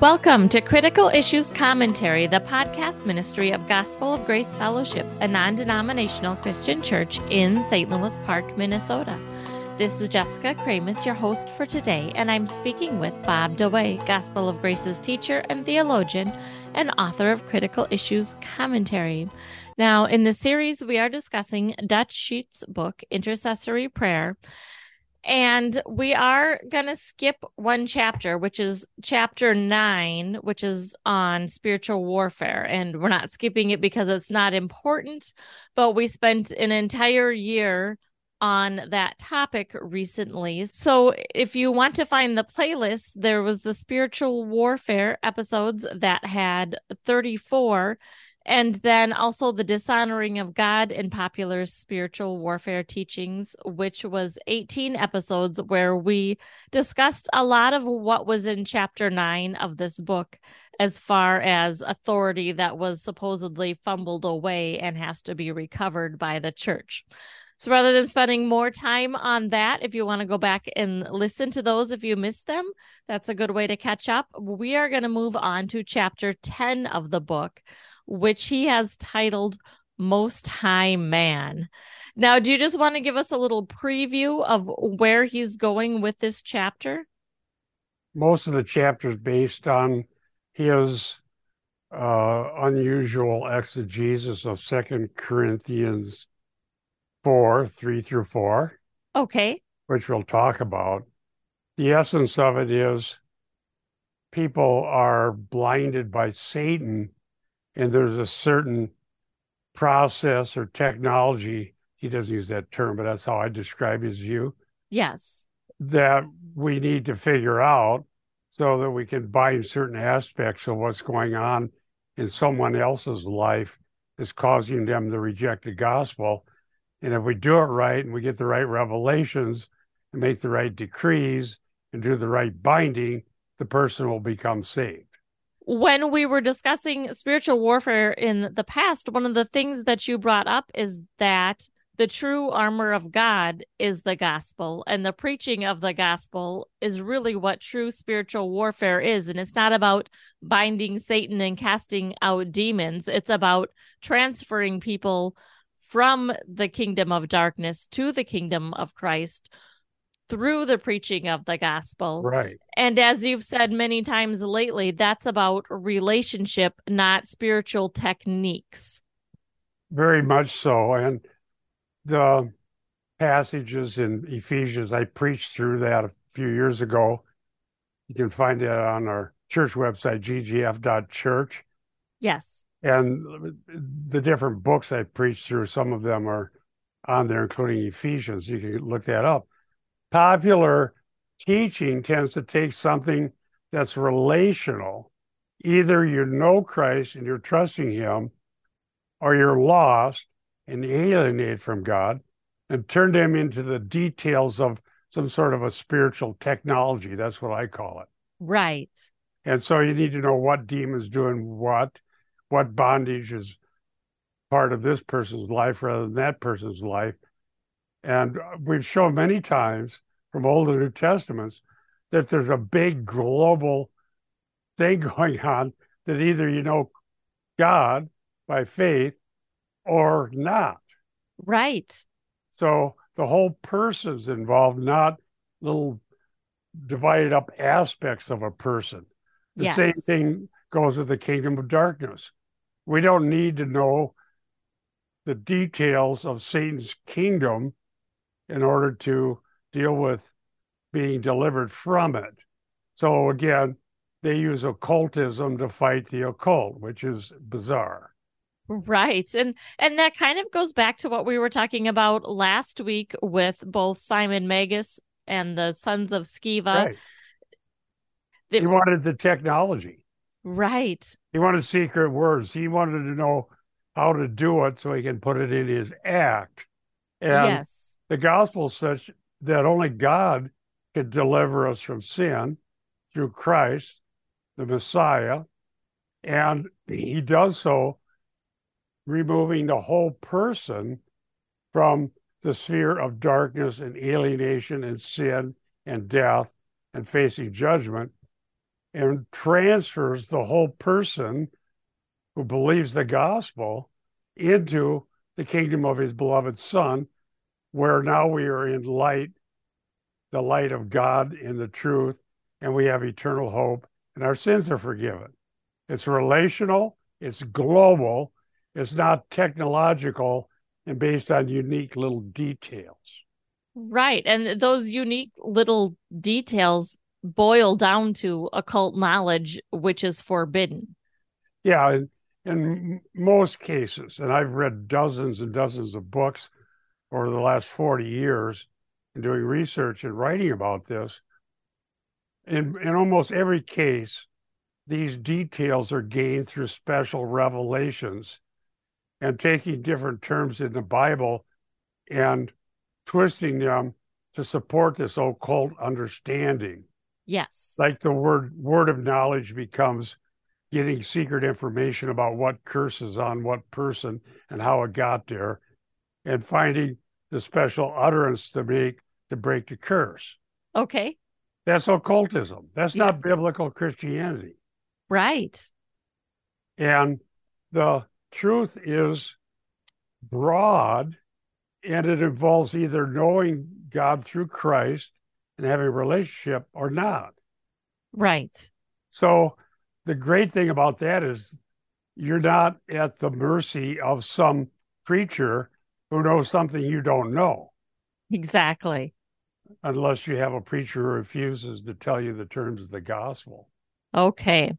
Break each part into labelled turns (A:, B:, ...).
A: Welcome to Critical Issues Commentary, the podcast ministry of Gospel of Grace Fellowship, a non denominational Christian church in St. Louis Park, Minnesota. This is Jessica Kramasz, your host for today, and I'm speaking with Bob DeWaay, Gospel of Grace's teacher and theologian and author of Critical Issues Commentary. Now, in this series, we are discussing Dutch Sheet's book, Intercessory Prayer. And we are going to skip one chapter, which is chapter nine, which is on spiritual warfare. And we're not skipping it because it's not important, but we spent an entire year on that topic recently. So if you want to find the playlist, there was the spiritual warfare episodes that had 34 and then also the dishonoring of God in popular spiritual warfare teachings, which was 18 episodes where we discussed a lot of what was in chapter nine of this book, as far as authority that was supposedly fumbled away and has to be recovered by the church. So rather than spending more time on that, if you want to go back and listen to those if you missed them, that's a good way to catch up. We are going to move on to chapter 10 of the book, which he has titled Most High Man. Now, do you just want to give us a little preview of where he's going with this chapter?
B: Most of the chapters based on his uh, unusual exegesis of Second Corinthians 4 3 through 4.
A: Okay.
B: Which we'll talk about. The essence of it is people are blinded by Satan and there's a certain process or technology he doesn't use that term but that's how i describe his view
A: yes.
B: that we need to figure out so that we can bind certain aspects of what's going on in someone else's life is causing them to reject the gospel. And if we do it right and we get the right revelations and make the right decrees and do the right binding the person will become saved
A: when we were discussing spiritual warfare in the past, one of the things that you brought up is that the true armor of God is the gospel, and the preaching of the gospel is really what true spiritual warfare is. And it's not about binding Satan and casting out demons, it's about transferring people from the kingdom of darkness to the kingdom of Christ through the preaching of the gospel.
B: Right.
A: And as you've said many times lately, that's about relationship, not spiritual techniques.
B: Very much so. And the passages in Ephesians, I preached through that a few years ago. You can find that on our church website, ggf.church.
A: Yes.
B: And the different books I preached through, some of them are on there, including Ephesians. You can look that up popular teaching tends to take something that's relational. Either you know Christ and you're trusting Him, or you're lost and alienated from God, and turn them into the details of some sort of a spiritual technology. That's what I call it.
A: Right.
B: And so you need to know what demon's doing what, what bondage is part of this person's life rather than that person's life. And uh, we've shown many times from Old and New Testaments that there's a big global thing going on that either you know God by faith or not.
A: Right.
B: So the whole person's involved, not little divided up aspects of a person. The yes. same thing goes with the kingdom of darkness. We don't need to know the details of Satan's kingdom in order to deal with being delivered from it. So again, they use occultism to fight the occult, which is bizarre.
A: Right. And and that kind of goes back to what we were talking about last week with both Simon Magus and the Sons of Sceva.
B: Right. he wanted the technology.
A: Right.
B: He wanted secret words. He wanted to know how to do it so he can put it in his act. And
A: yes.
B: The gospel says that only God could deliver us from sin through Christ, the Messiah. And he does so removing the whole person from the sphere of darkness and alienation and sin and death and facing judgment and transfers the whole person who believes the gospel into the kingdom of his beloved Son, where now we are in light, the light of God in the truth, and we have eternal hope, and our sins are forgiven. It's relational, it's global, it's not technological and based on unique little details.
A: Right. And those unique little details boil down to occult knowledge, which is forbidden.
B: Yeah. In, in most cases, and I've read dozens and dozens of books over the last 40 years and doing research and writing about this. In, in almost every case, these details are gained through special revelations and taking different terms in the Bible and twisting them to support this occult understanding.
A: Yes.
B: Like the word word of knowledge becomes getting secret information about what curses on what person and how it got there, and finding the special utterance to make to break the curse.
A: Okay.
B: That's occultism. That's yes. not biblical Christianity.
A: Right.
B: And the truth is broad and it involves either knowing God through Christ and having a relationship or not.
A: Right.
B: So the great thing about that is you're not at the mercy of some creature who knows something you don't know.
A: Exactly.
B: Unless you have a preacher who refuses to tell you the terms of the gospel.
A: Okay.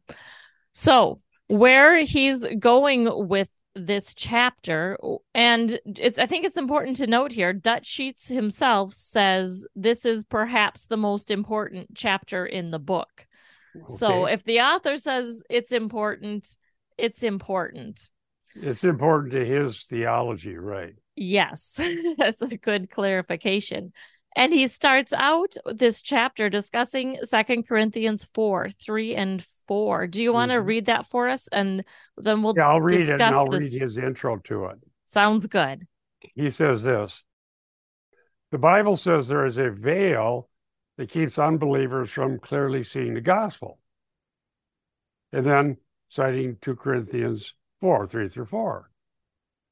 A: So where he's going with this chapter and it's i think it's important to note here dutch sheets himself says this is perhaps the most important chapter in the book okay. so if the author says it's important it's important
B: it's important to his theology right
A: yes that's a good clarification and he starts out this chapter discussing second corinthians 4 3 and four. Do you want to mm-hmm. read that for us? And then we'll
B: yeah, I'll read it and I'll this. read his intro to it.
A: Sounds good.
B: He says this The Bible says there is a veil that keeps unbelievers from clearly seeing the gospel. And then citing 2 Corinthians 4 3 through 4.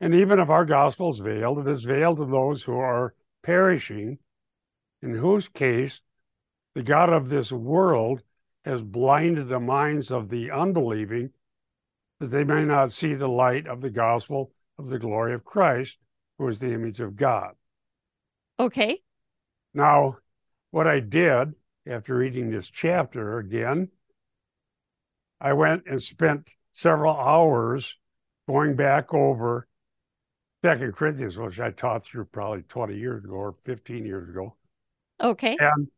B: And even if our gospel is veiled, it is veiled to those who are perishing, in whose case the God of this world has blinded the minds of the unbelieving that they may not see the light of the gospel of the glory of Christ, who is the image of God.
A: Okay.
B: Now, what I did after reading this chapter again, I went and spent several hours going back over Second Corinthians, which I taught through probably 20 years ago or 15 years ago.
A: Okay.
B: And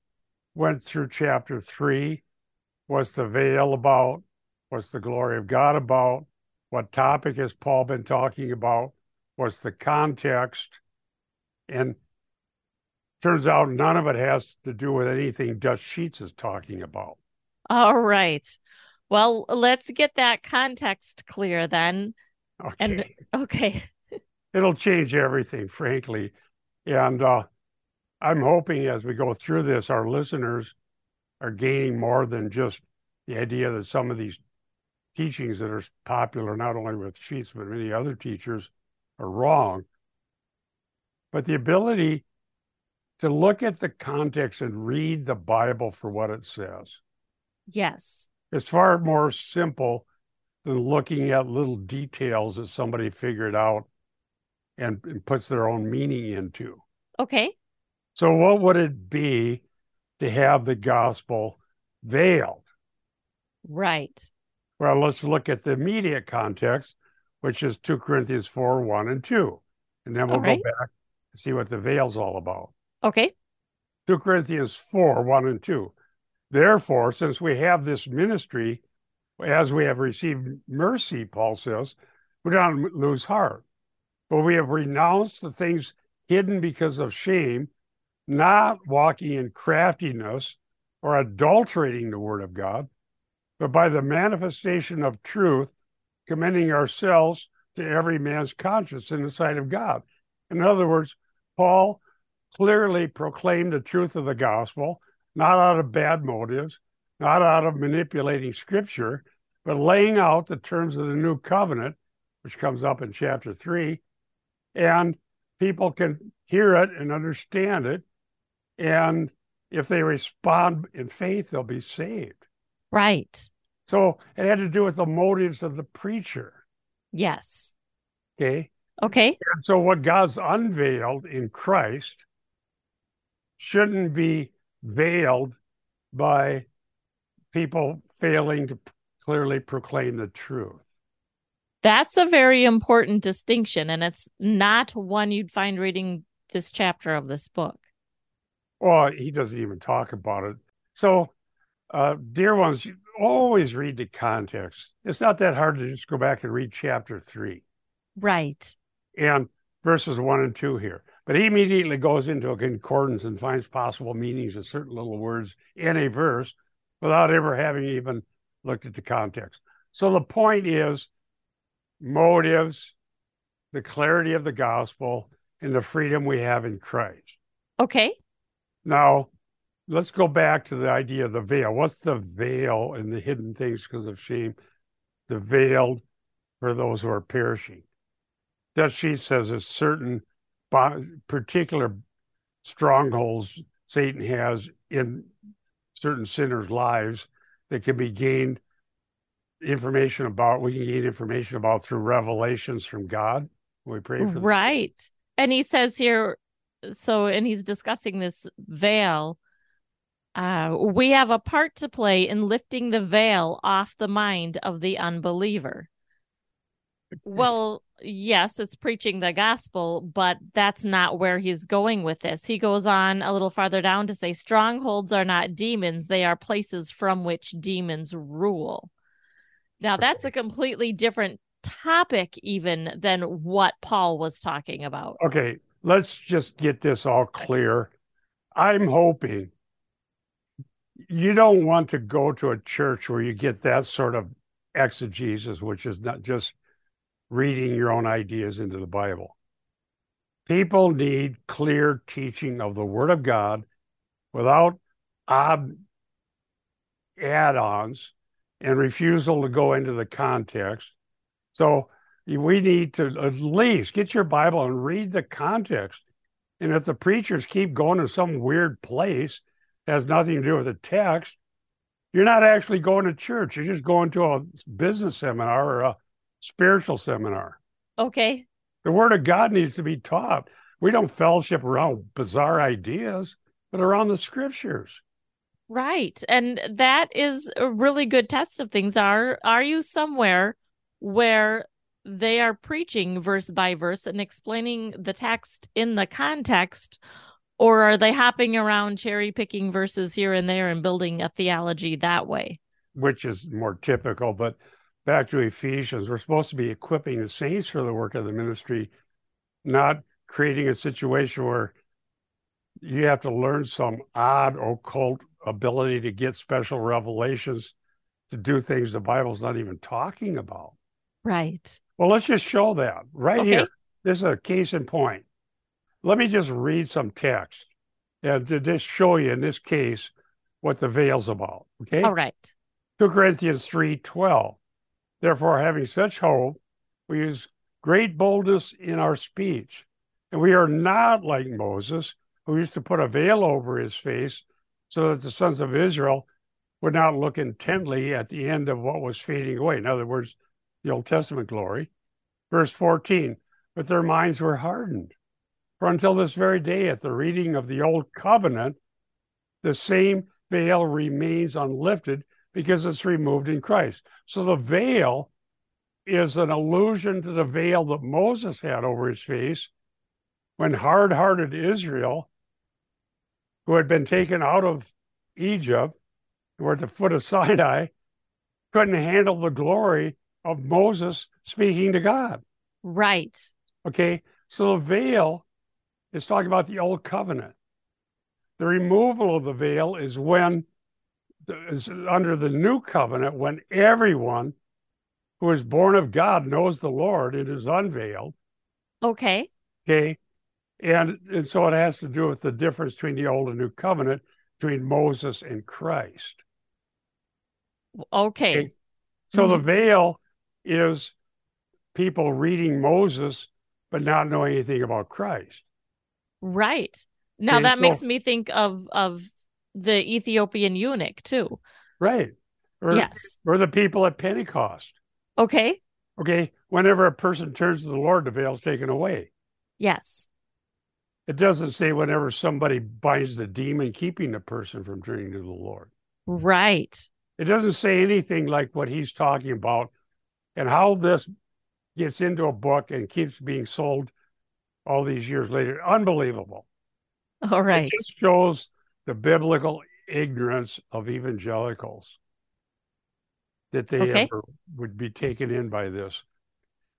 B: went through chapter three What's the veil about? What's the glory of God about? What topic has Paul been talking about? What's the context? And turns out none of it has to do with anything Dutch Sheets is talking about.
A: All right. Well, let's get that context clear then.
B: Okay.
A: And okay.
B: It'll change everything, frankly. And uh, I'm hoping as we go through this, our listeners are gaining more than just the idea that some of these teachings that are popular, not only with Sheets, but many other teachers, are wrong. But the ability to look at the context and read the Bible for what it says.
A: Yes.
B: It's far more simple than looking at little details that somebody figured out and, and puts their own meaning into.
A: Okay.
B: So, what would it be to have the gospel veiled.
A: Right.
B: Well, let's look at the immediate context, which is 2 Corinthians 4 1 and 2. And then we'll right. go back and see what the veil's all about.
A: Okay.
B: 2 Corinthians 4 1 and 2. Therefore, since we have this ministry, as we have received mercy, Paul says, we don't lose heart. But we have renounced the things hidden because of shame not walking in craftiness or adulterating the word of God, but by the manifestation of truth, commending ourselves to every man's conscience in the sight of God. In other words, Paul clearly proclaimed the truth of the gospel, not out of bad motives, not out of manipulating scripture, but laying out the terms of the new covenant, which comes up in chapter three. And people can hear it and understand it. And if they respond in faith, they'll be saved.
A: Right.
B: So it had to do with the motives of the preacher.
A: Yes.
B: Okay.
A: Okay.
B: And so what God's unveiled in Christ shouldn't be veiled by people failing to clearly proclaim the truth.
A: That's a very important distinction, and it's not one you'd find reading this chapter of this book.
B: Well, he doesn't even talk about it. So, uh, dear ones, always read the context. It's not that hard to just go back and read chapter three.
A: Right.
B: And verses one and two here. But he immediately goes into a concordance and finds possible meanings of certain little words in a verse without ever having even looked at the context. So the point is motives, the clarity of the gospel, and the freedom we have in Christ.
A: Okay.
B: Now, let's go back to the idea of the veil. What's the veil and the hidden things because of shame? The veiled for those who are perishing. That she says a certain particular strongholds Satan has in certain sinners' lives that can be gained information about. We can gain information about through revelations from God. We pray for
A: right. This. And he says here, so and he's discussing this veil. Uh, we have a part to play in lifting the veil off the mind of the unbeliever. Well, yes, it's preaching the gospel, but that's not where he's going with this. He goes on a little farther down to say strongholds are not demons, they are places from which demons rule. Now, that's a completely different topic, even than what Paul was talking about.
B: Okay, let's just get this all clear. I'm hoping you don't want to go to a church where you get that sort of exegesis, which is not just reading your own ideas into the Bible. People need clear teaching of the Word of God without odd add ons and refusal to go into the context. So we need to at least get your Bible and read the context. And if the preachers keep going to some weird place, has nothing to do with the text, you're not actually going to church. You're just going to a business seminar or a spiritual seminar.
A: Okay.
B: The word of God needs to be taught. We don't fellowship around bizarre ideas, but around the scriptures.
A: Right. And that is a really good test of things. Are are you somewhere where they are preaching verse by verse and explaining the text in the context or are they hopping around cherry picking verses here and there and building a theology that way?
B: Which is more typical, but back to Ephesians, we're supposed to be equipping the saints for the work of the ministry, not creating a situation where you have to learn some odd occult ability to get special revelations to do things the Bible's not even talking about.
A: Right.
B: Well, let's just show that right okay. here. This is a case in point. Let me just read some text and to just show you in this case what the veil's about. Okay.
A: All right.
B: 2 Corinthians 3 12. Therefore, having such hope, we use great boldness in our speech. And we are not like Moses, who used to put a veil over his face so that the sons of Israel would not look intently at the end of what was fading away. In other words, the Old Testament glory. Verse 14, but their minds were hardened. For until this very day, at the reading of the Old Covenant, the same veil remains unlifted because it's removed in Christ. So the veil is an allusion to the veil that Moses had over his face when hard hearted Israel, who had been taken out of Egypt, were at the foot of Sinai, couldn't handle the glory of Moses speaking to God.
A: Right.
B: Okay. So the veil is talking about the old covenant. The removal of the veil is when is under the new covenant when everyone who is born of God knows the Lord, it is unveiled.
A: Okay.
B: Okay. And, and so it has to do with the difference between the old and new covenant between Moses and Christ.
A: Okay. okay.
B: So mm-hmm. the veil is people reading Moses but not knowing anything about Christ.
A: Right. Now and that so, makes me think of of the Ethiopian eunuch too.
B: Right. Or,
A: yes.
B: Or the people at Pentecost.
A: Okay.
B: Okay. Whenever a person turns to the Lord, the veil's taken away.
A: Yes.
B: It doesn't say whenever somebody binds the demon keeping the person from turning to the Lord.
A: Right.
B: It doesn't say anything like what he's talking about and how this gets into a book and keeps being sold all these years later. Unbelievable.
A: All right. It
B: just shows the biblical ignorance of evangelicals that they okay. ever would be taken in by this.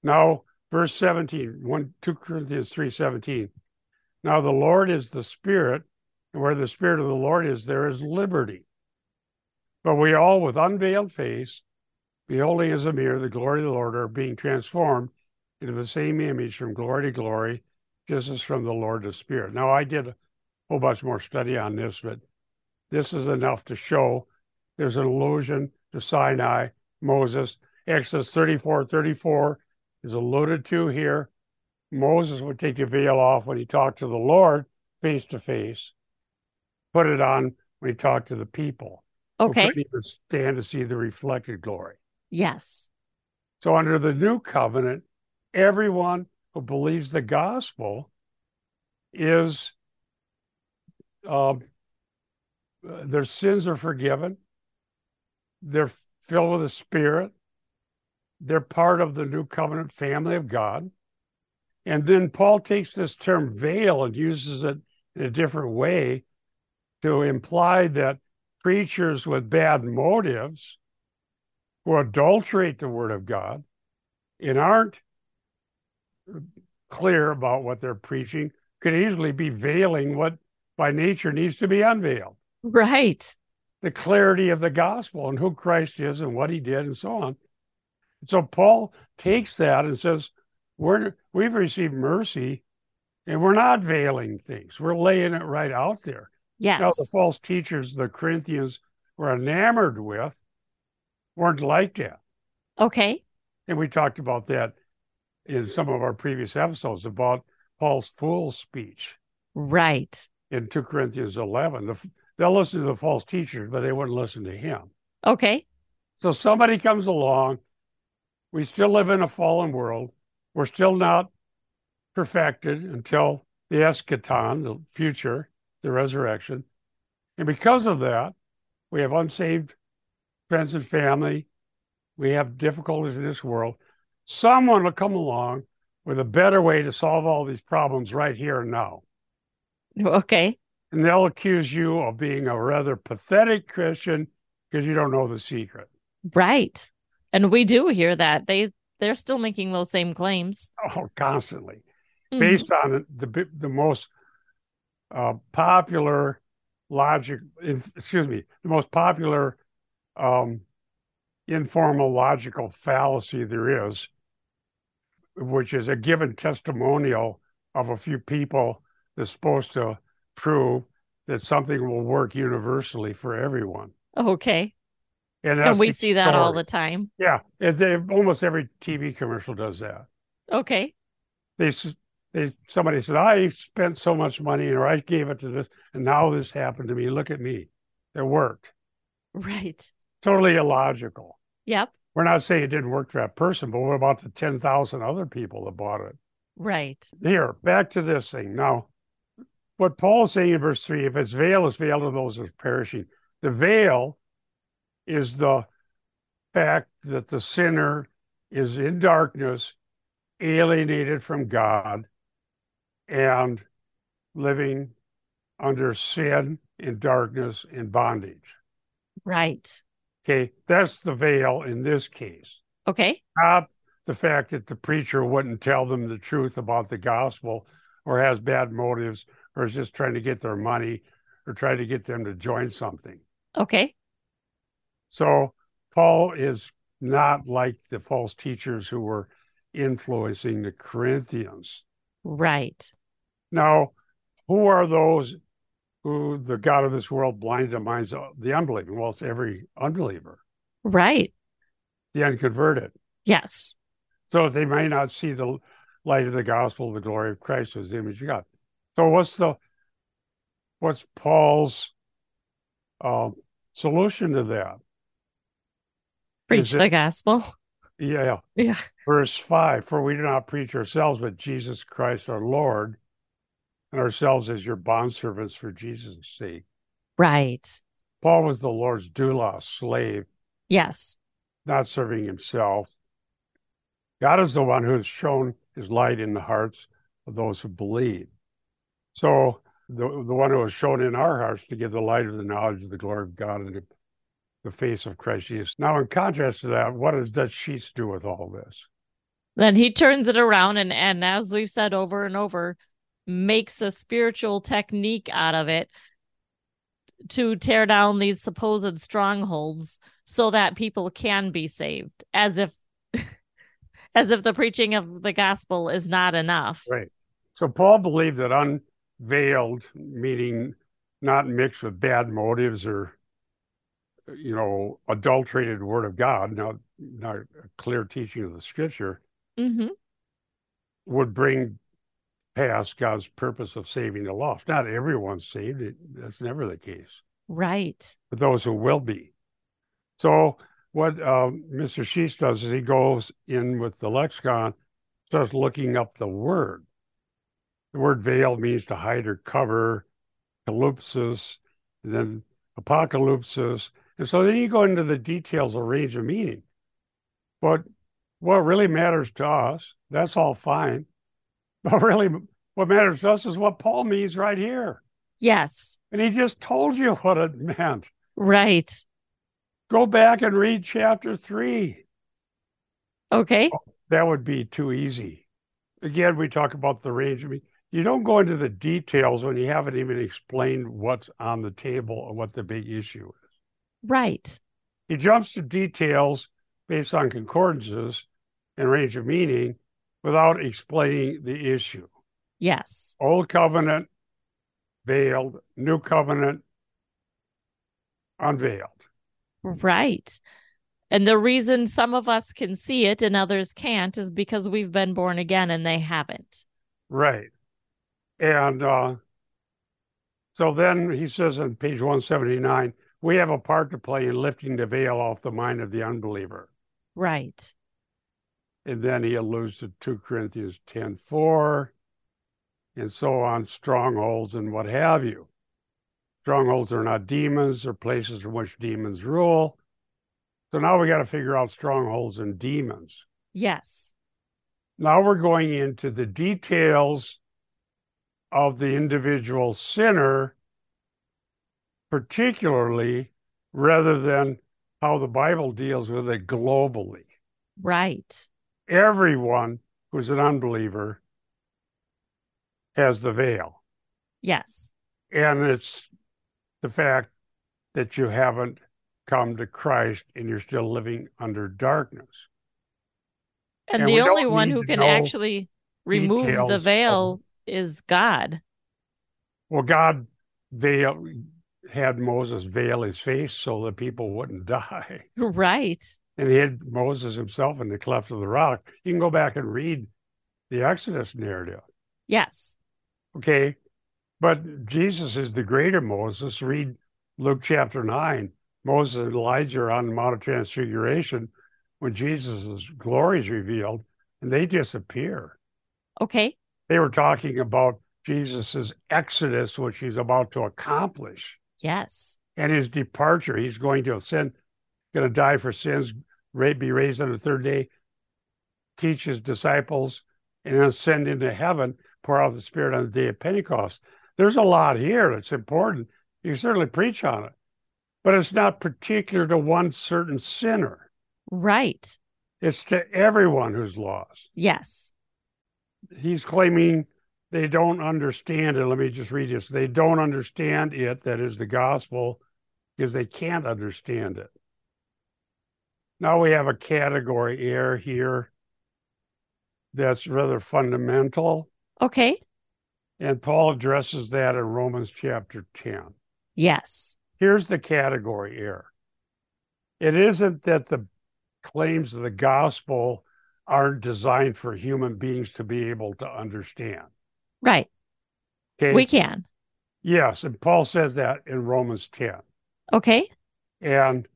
B: Now, verse 17, 1, 2 Corinthians 3 17. Now the Lord is the Spirit, and where the Spirit of the Lord is, there is liberty. But we all, with unveiled face, beholding as a mirror the glory of the Lord, are being transformed into the same image from glory to glory, just as from the Lord the Spirit. Now, I did whole bunch more study on this, but this is enough to show there's an allusion to Sinai, Moses. Exodus 34 34 is alluded to here. Moses would take the veil off when he talked to the Lord face to face, put it on when he talked to the people.
A: Okay.
B: He would stand to see the reflected glory.
A: Yes.
B: So, under the new covenant, everyone who believes the gospel is uh, their sins are forgiven. They're filled with the Spirit. They're part of the new covenant family of God. And then Paul takes this term veil and uses it in a different way to imply that preachers with bad motives who adulterate the word of God and aren't clear about what they're preaching could easily be veiling what by nature needs to be unveiled.
A: Right.
B: The clarity of the gospel and who Christ is and what he did and so on. So Paul takes that and says, We're we've received mercy and we're not veiling things. We're laying it right out there.
A: Yes.
B: Now the false teachers the Corinthians were enamored with weren't like that.
A: Okay.
B: And we talked about that in some of our previous episodes about Paul's fool speech.
A: Right.
B: In 2 Corinthians 11. The, they'll listen to the false teachers, but they wouldn't listen to him.
A: Okay.
B: So somebody comes along. We still live in a fallen world. We're still not perfected until the eschaton, the future, the resurrection. And because of that, we have unsaved friends and family. We have difficulties in this world. Someone will come along with a better way to solve all these problems right here and now.
A: Okay.
B: And they'll accuse you of being a rather pathetic Christian because you don't know the secret.
A: Right. And we do hear that. They they're still making those same claims.
B: Oh, constantly. Mm-hmm. Based on the the most uh, popular logic, excuse me, the most popular um, informal logical fallacy there is, which is a given testimonial of a few people that's supposed to prove that something will work universally for everyone.
A: Okay. And, and we see that all the time.
B: Yeah, they, almost every TV commercial does that.
A: Okay.
B: They they somebody said I spent so much money or I gave it to this and now this happened to me. Look at me, it worked.
A: Right
B: totally illogical.
A: Yep.
B: We're not saying it didn't work for that person, but what about the 10,000 other people that bought it?
A: Right.
B: Here, back to this thing. Now, what Paul is saying in verse 3 if it's veil is veiled to those who are perishing, the veil is the fact that the sinner is in darkness, alienated from God, and living under sin in darkness and bondage.
A: Right.
B: Okay, that's the veil in this case.
A: Okay.
B: Not the fact that the preacher wouldn't tell them the truth about the gospel or has bad motives or is just trying to get their money or trying to get them to join something.
A: Okay.
B: So Paul is not like the false teachers who were influencing the Corinthians.
A: Right.
B: Now, who are those who the God of this world blinded the minds of the unbelieving. Well, it's every unbeliever.
A: Right.
B: The unconverted.
A: Yes.
B: So they may not see the light of the gospel, the glory of Christ as the image of God. So what's the what's Paul's uh, solution to that?
A: Preach the gospel.
B: Yeah.
A: Yeah.
B: Verse five, for we do not preach ourselves, but Jesus Christ our Lord, and ourselves as your bondservants for Jesus' sake.
A: Right.
B: Paul was the Lord's doulos, slave.
A: Yes.
B: Not serving himself. God is the one who has shown his light in the hearts of those who believe. So the, the one who was shown in our hearts to give the light of the knowledge of the glory of God in the, the face of Christ Jesus. Now, in contrast to that, what does Dutch Sheets do with all this?
A: Then he turns it around and, and as we've said over and over, makes a spiritual technique out of it to tear down these supposed strongholds so that people can be saved as if as if the preaching of the gospel is not enough
B: right so paul believed that unveiled meaning not mixed with bad motives or you know adulterated word of god not not a clear teaching of the scripture
A: mm-hmm.
B: would bring past God's purpose of saving the lost. Not everyone's saved. It, that's never the case.
A: Right.
B: But those who will be. So what uh, Mr. Sheets does is he goes in with the lexicon, starts looking up the word. The word veil means to hide or cover, calypsis, then apocalypsis. And so then you go into the details of range of meaning. But what really matters to us, that's all fine. But really, what matters to us is what Paul means right here.
A: Yes.
B: And he just told you what it meant.
A: Right.
B: Go back and read chapter three.
A: Okay.
B: Oh, that would be too easy. Again, we talk about the range. I mean, you don't go into the details when you haven't even explained what's on the table or what the big issue is.
A: Right.
B: He jumps to details based on concordances and range of meaning without explaining the issue.
A: Yes.
B: Old covenant veiled, new covenant unveiled.
A: Right. And the reason some of us can see it and others can't is because we've been born again and they haven't.
B: Right. And uh, so then he says on page 179 we have a part to play in lifting the veil off the mind of the unbeliever.
A: Right.
B: And then he alludes to 2 Corinthians 10 4 and so on, strongholds and what have you. Strongholds are not demons, or places from which demons rule. So now we got to figure out strongholds and demons.
A: Yes.
B: Now we're going into the details of the individual sinner, particularly rather than how the Bible deals with it globally.
A: Right.
B: Everyone who's an unbeliever has the veil.
A: Yes.
B: And it's the fact that you haven't come to Christ and you're still living under darkness.
A: And, and the only one who can actually remove the veil is God.
B: Well, God veil had Moses veil his face so that people wouldn't die.
A: Right.
B: And he had Moses himself in the cleft of the rock. You can go back and read the Exodus narrative.
A: Yes.
B: Okay. But Jesus is the greater Moses. Read Luke chapter 9. Moses and Elijah are on the Mount of Transfiguration when Jesus' glory is revealed and they disappear.
A: Okay.
B: They were talking about Jesus's exodus, which he's about to accomplish.
A: Yes.
B: And his departure. He's going to ascend, going to die for sins, be raised on the third day, teach his disciples, and ascend into heaven pour out the Spirit on the day of Pentecost. There's a lot here that's important. You certainly preach on it, but it's not particular to one certain sinner.
A: Right.
B: It's to everyone who's lost.
A: Yes.
B: He's claiming they don't understand it. Let me just read this. They don't understand it, that is the gospel, because they can't understand it. Now we have a category error here that's rather fundamental.
A: Okay.
B: And Paul addresses that in Romans chapter 10.
A: Yes.
B: Here's the category error it isn't that the claims of the gospel aren't designed for human beings to be able to understand.
A: Right. Okay. We can.
B: Yes. And Paul says that in Romans 10.
A: Okay.
B: And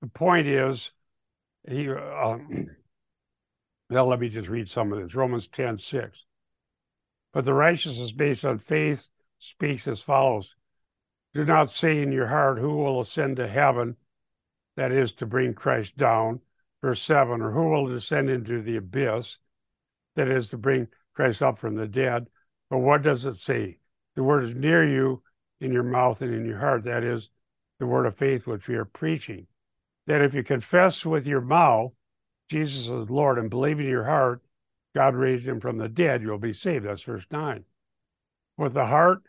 B: the point is, he, um, well, let me just read some of this Romans 10 6. But the righteousness based on faith speaks as follows Do not say in your heart, Who will ascend to heaven? That is to bring Christ down. Verse 7 Or who will descend into the abyss? That is to bring Christ up from the dead. But what does it say? The word is near you in your mouth and in your heart. That is the word of faith which we are preaching. That if you confess with your mouth Jesus is Lord and believe in your heart God raised him from the dead, you'll be saved. That's verse 9. With the heart,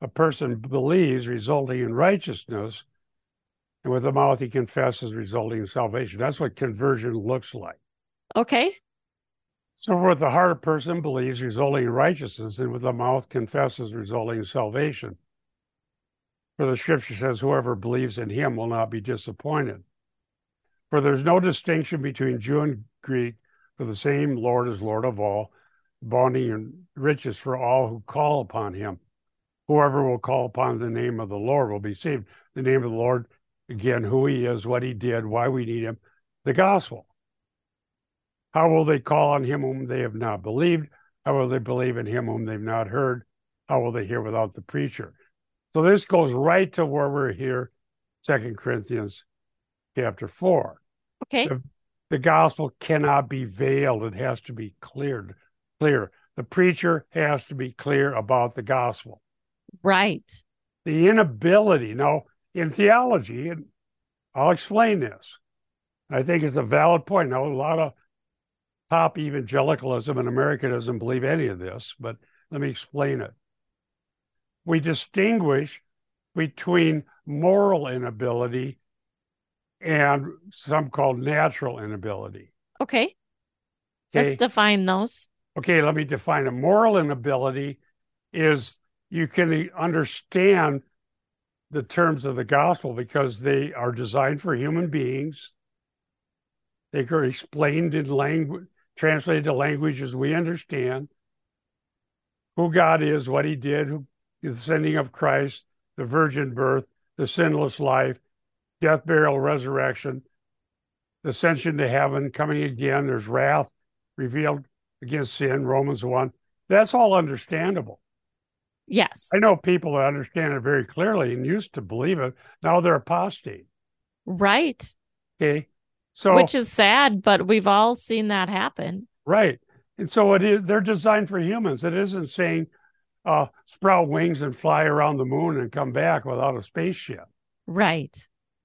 B: a person believes, resulting in righteousness, and with the mouth, he confesses, resulting in salvation. That's what conversion looks like.
A: Okay.
B: So, with the heart, a person believes, resulting in righteousness, and with the mouth, confesses, resulting in salvation. For the scripture says, Whoever believes in him will not be disappointed. For there's no distinction between Jew and Greek for the same Lord is Lord of all, bonding and riches for all who call upon him. Whoever will call upon the name of the Lord will be saved. The name of the Lord, again, who he is, what he did, why we need him, the gospel. How will they call on him whom they have not believed? How will they believe in him whom they've not heard? How will they hear without the preacher? So this goes right to where we're here, Second Corinthians chapter four.
A: Okay.
B: The, the gospel cannot be veiled. It has to be cleared, clear. The preacher has to be clear about the gospel.
A: Right.
B: The inability, now, in theology, and I'll explain this. I think it's a valid point. Now, a lot of top evangelicalism in America doesn't believe any of this, but let me explain it. We distinguish between moral inability and some called natural inability.
A: Okay. okay. Let's define those.
B: Okay, let me define a moral inability is you can understand the terms of the gospel because they are designed for human beings. They are explained in language, translated to languages we understand. Who God is, what He did, who, the sending of Christ, the virgin birth, the sinless life, death, burial, resurrection, ascension to heaven, coming again. There's wrath revealed against sin, Romans 1. That's all understandable.
A: Yes.
B: I know people that understand it very clearly and used to believe it. Now they're apostate.
A: Right.
B: Okay. So
A: which is sad, but we've all seen that happen.
B: Right. And so it is they're designed for humans. It isn't saying uh, sprout wings and fly around the moon and come back without a spaceship.
A: Right.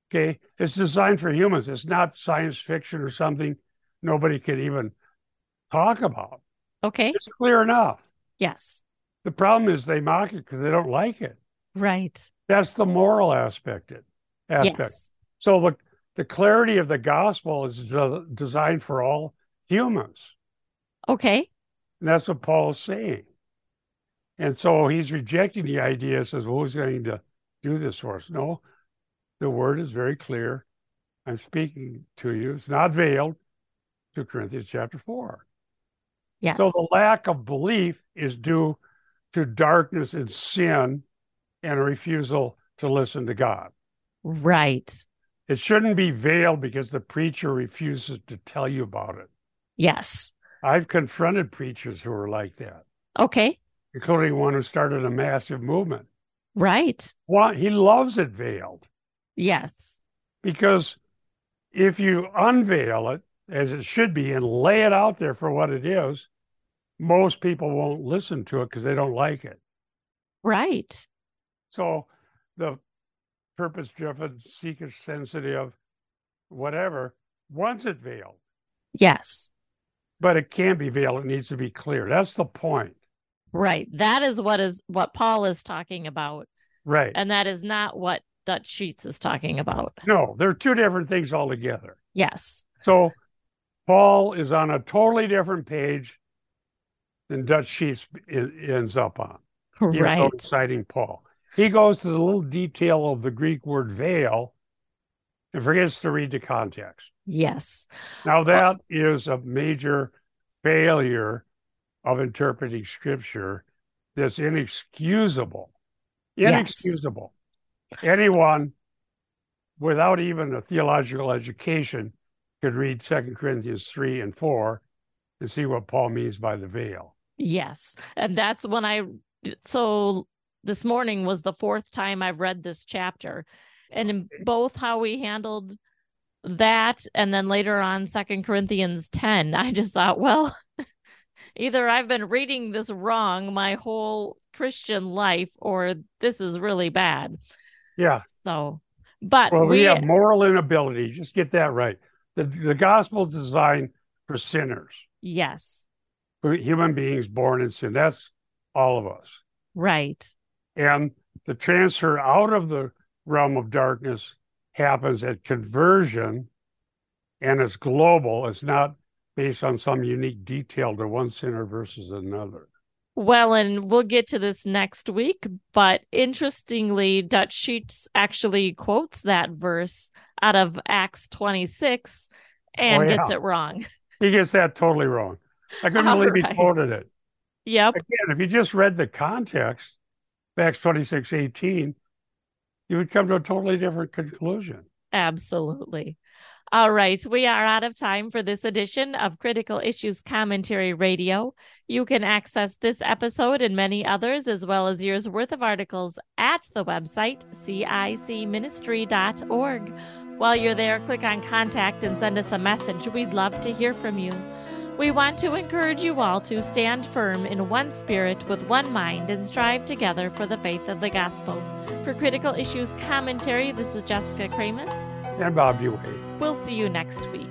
B: Okay. It's designed for humans. It's not science fiction or something nobody could even talk about.
A: Okay.
B: It's clear enough.
A: Yes.
B: The problem is they mock it because they don't like it.
A: Right.
B: That's the moral aspect. It aspect. Yes. So the the clarity of the gospel is de- designed for all humans.
A: Okay.
B: And that's what Paul is saying. And so he's rejecting the idea, says, well, who's going to do this for us? No, the word is very clear. I'm speaking to you. It's not veiled. 2 Corinthians chapter 4.
A: Yes.
B: So the lack of belief is due to darkness and sin and a refusal to listen to God.
A: Right.
B: It shouldn't be veiled because the preacher refuses to tell you about it.
A: Yes.
B: I've confronted preachers who are like that.
A: Okay.
B: Including one who started a massive movement.
A: Right.
B: Well, he loves it veiled.
A: Yes.
B: Because if you unveil it as it should be and lay it out there for what it is, most people won't listen to it because they don't like it.
A: Right.
B: So the purpose driven, seeker sensitive, whatever, wants it veiled.
A: Yes.
B: But it can't be veiled. It needs to be clear. That's the point.
A: Right. That is what is what Paul is talking about.
B: Right.
A: And that is not what Dutch Sheets is talking about.
B: No, they're two different things altogether.
A: Yes.
B: So Paul is on a totally different page than Dutch Sheets ends up on.
A: Right.
B: citing Paul. He goes to the little detail of the Greek word veil and forgets to read the context.
A: Yes.
B: Now, that well, is a major failure of interpreting scripture that's inexcusable. Inexcusable. Yes. Anyone without even a theological education could read Second Corinthians 3 and 4 and see what Paul means by the veil.
A: Yes. And that's when I, so this morning was the fourth time I've read this chapter. And in both how we handled that and then later on Second Corinthians 10, I just thought, well, either I've been reading this wrong my whole Christian life or this is really bad.
B: Yeah.
A: So, but
B: well, we, we have moral inability. Just get that right. The the gospel is designed for sinners.
A: Yes.
B: Human beings born in sin. That's all of us.
A: Right.
B: And the transfer out of the realm of darkness happens at conversion and it's global. It's not based on some unique detail to one sinner versus another.
A: Well, and we'll get to this next week, but interestingly, Dutch Sheets actually quotes that verse out of Acts 26 and oh, yeah. gets it wrong.
B: He gets that totally wrong. I couldn't believe right. he quoted it.
A: Yep.
B: Again, if you just read the context, Acts 26 18, you would come to a totally different conclusion.
A: Absolutely. All right, we are out of time for this edition of Critical Issues Commentary Radio. You can access this episode and many others, as well as years worth of articles, at the website cicministry.org. While you're there, click on contact and send us a message. We'd love to hear from you. We want to encourage you all to stand firm in one spirit with one mind and strive together for the faith of the gospel. For Critical Issues Commentary, this is Jessica Kramasz
B: and Bob DeWaay.
A: We'll see you next week.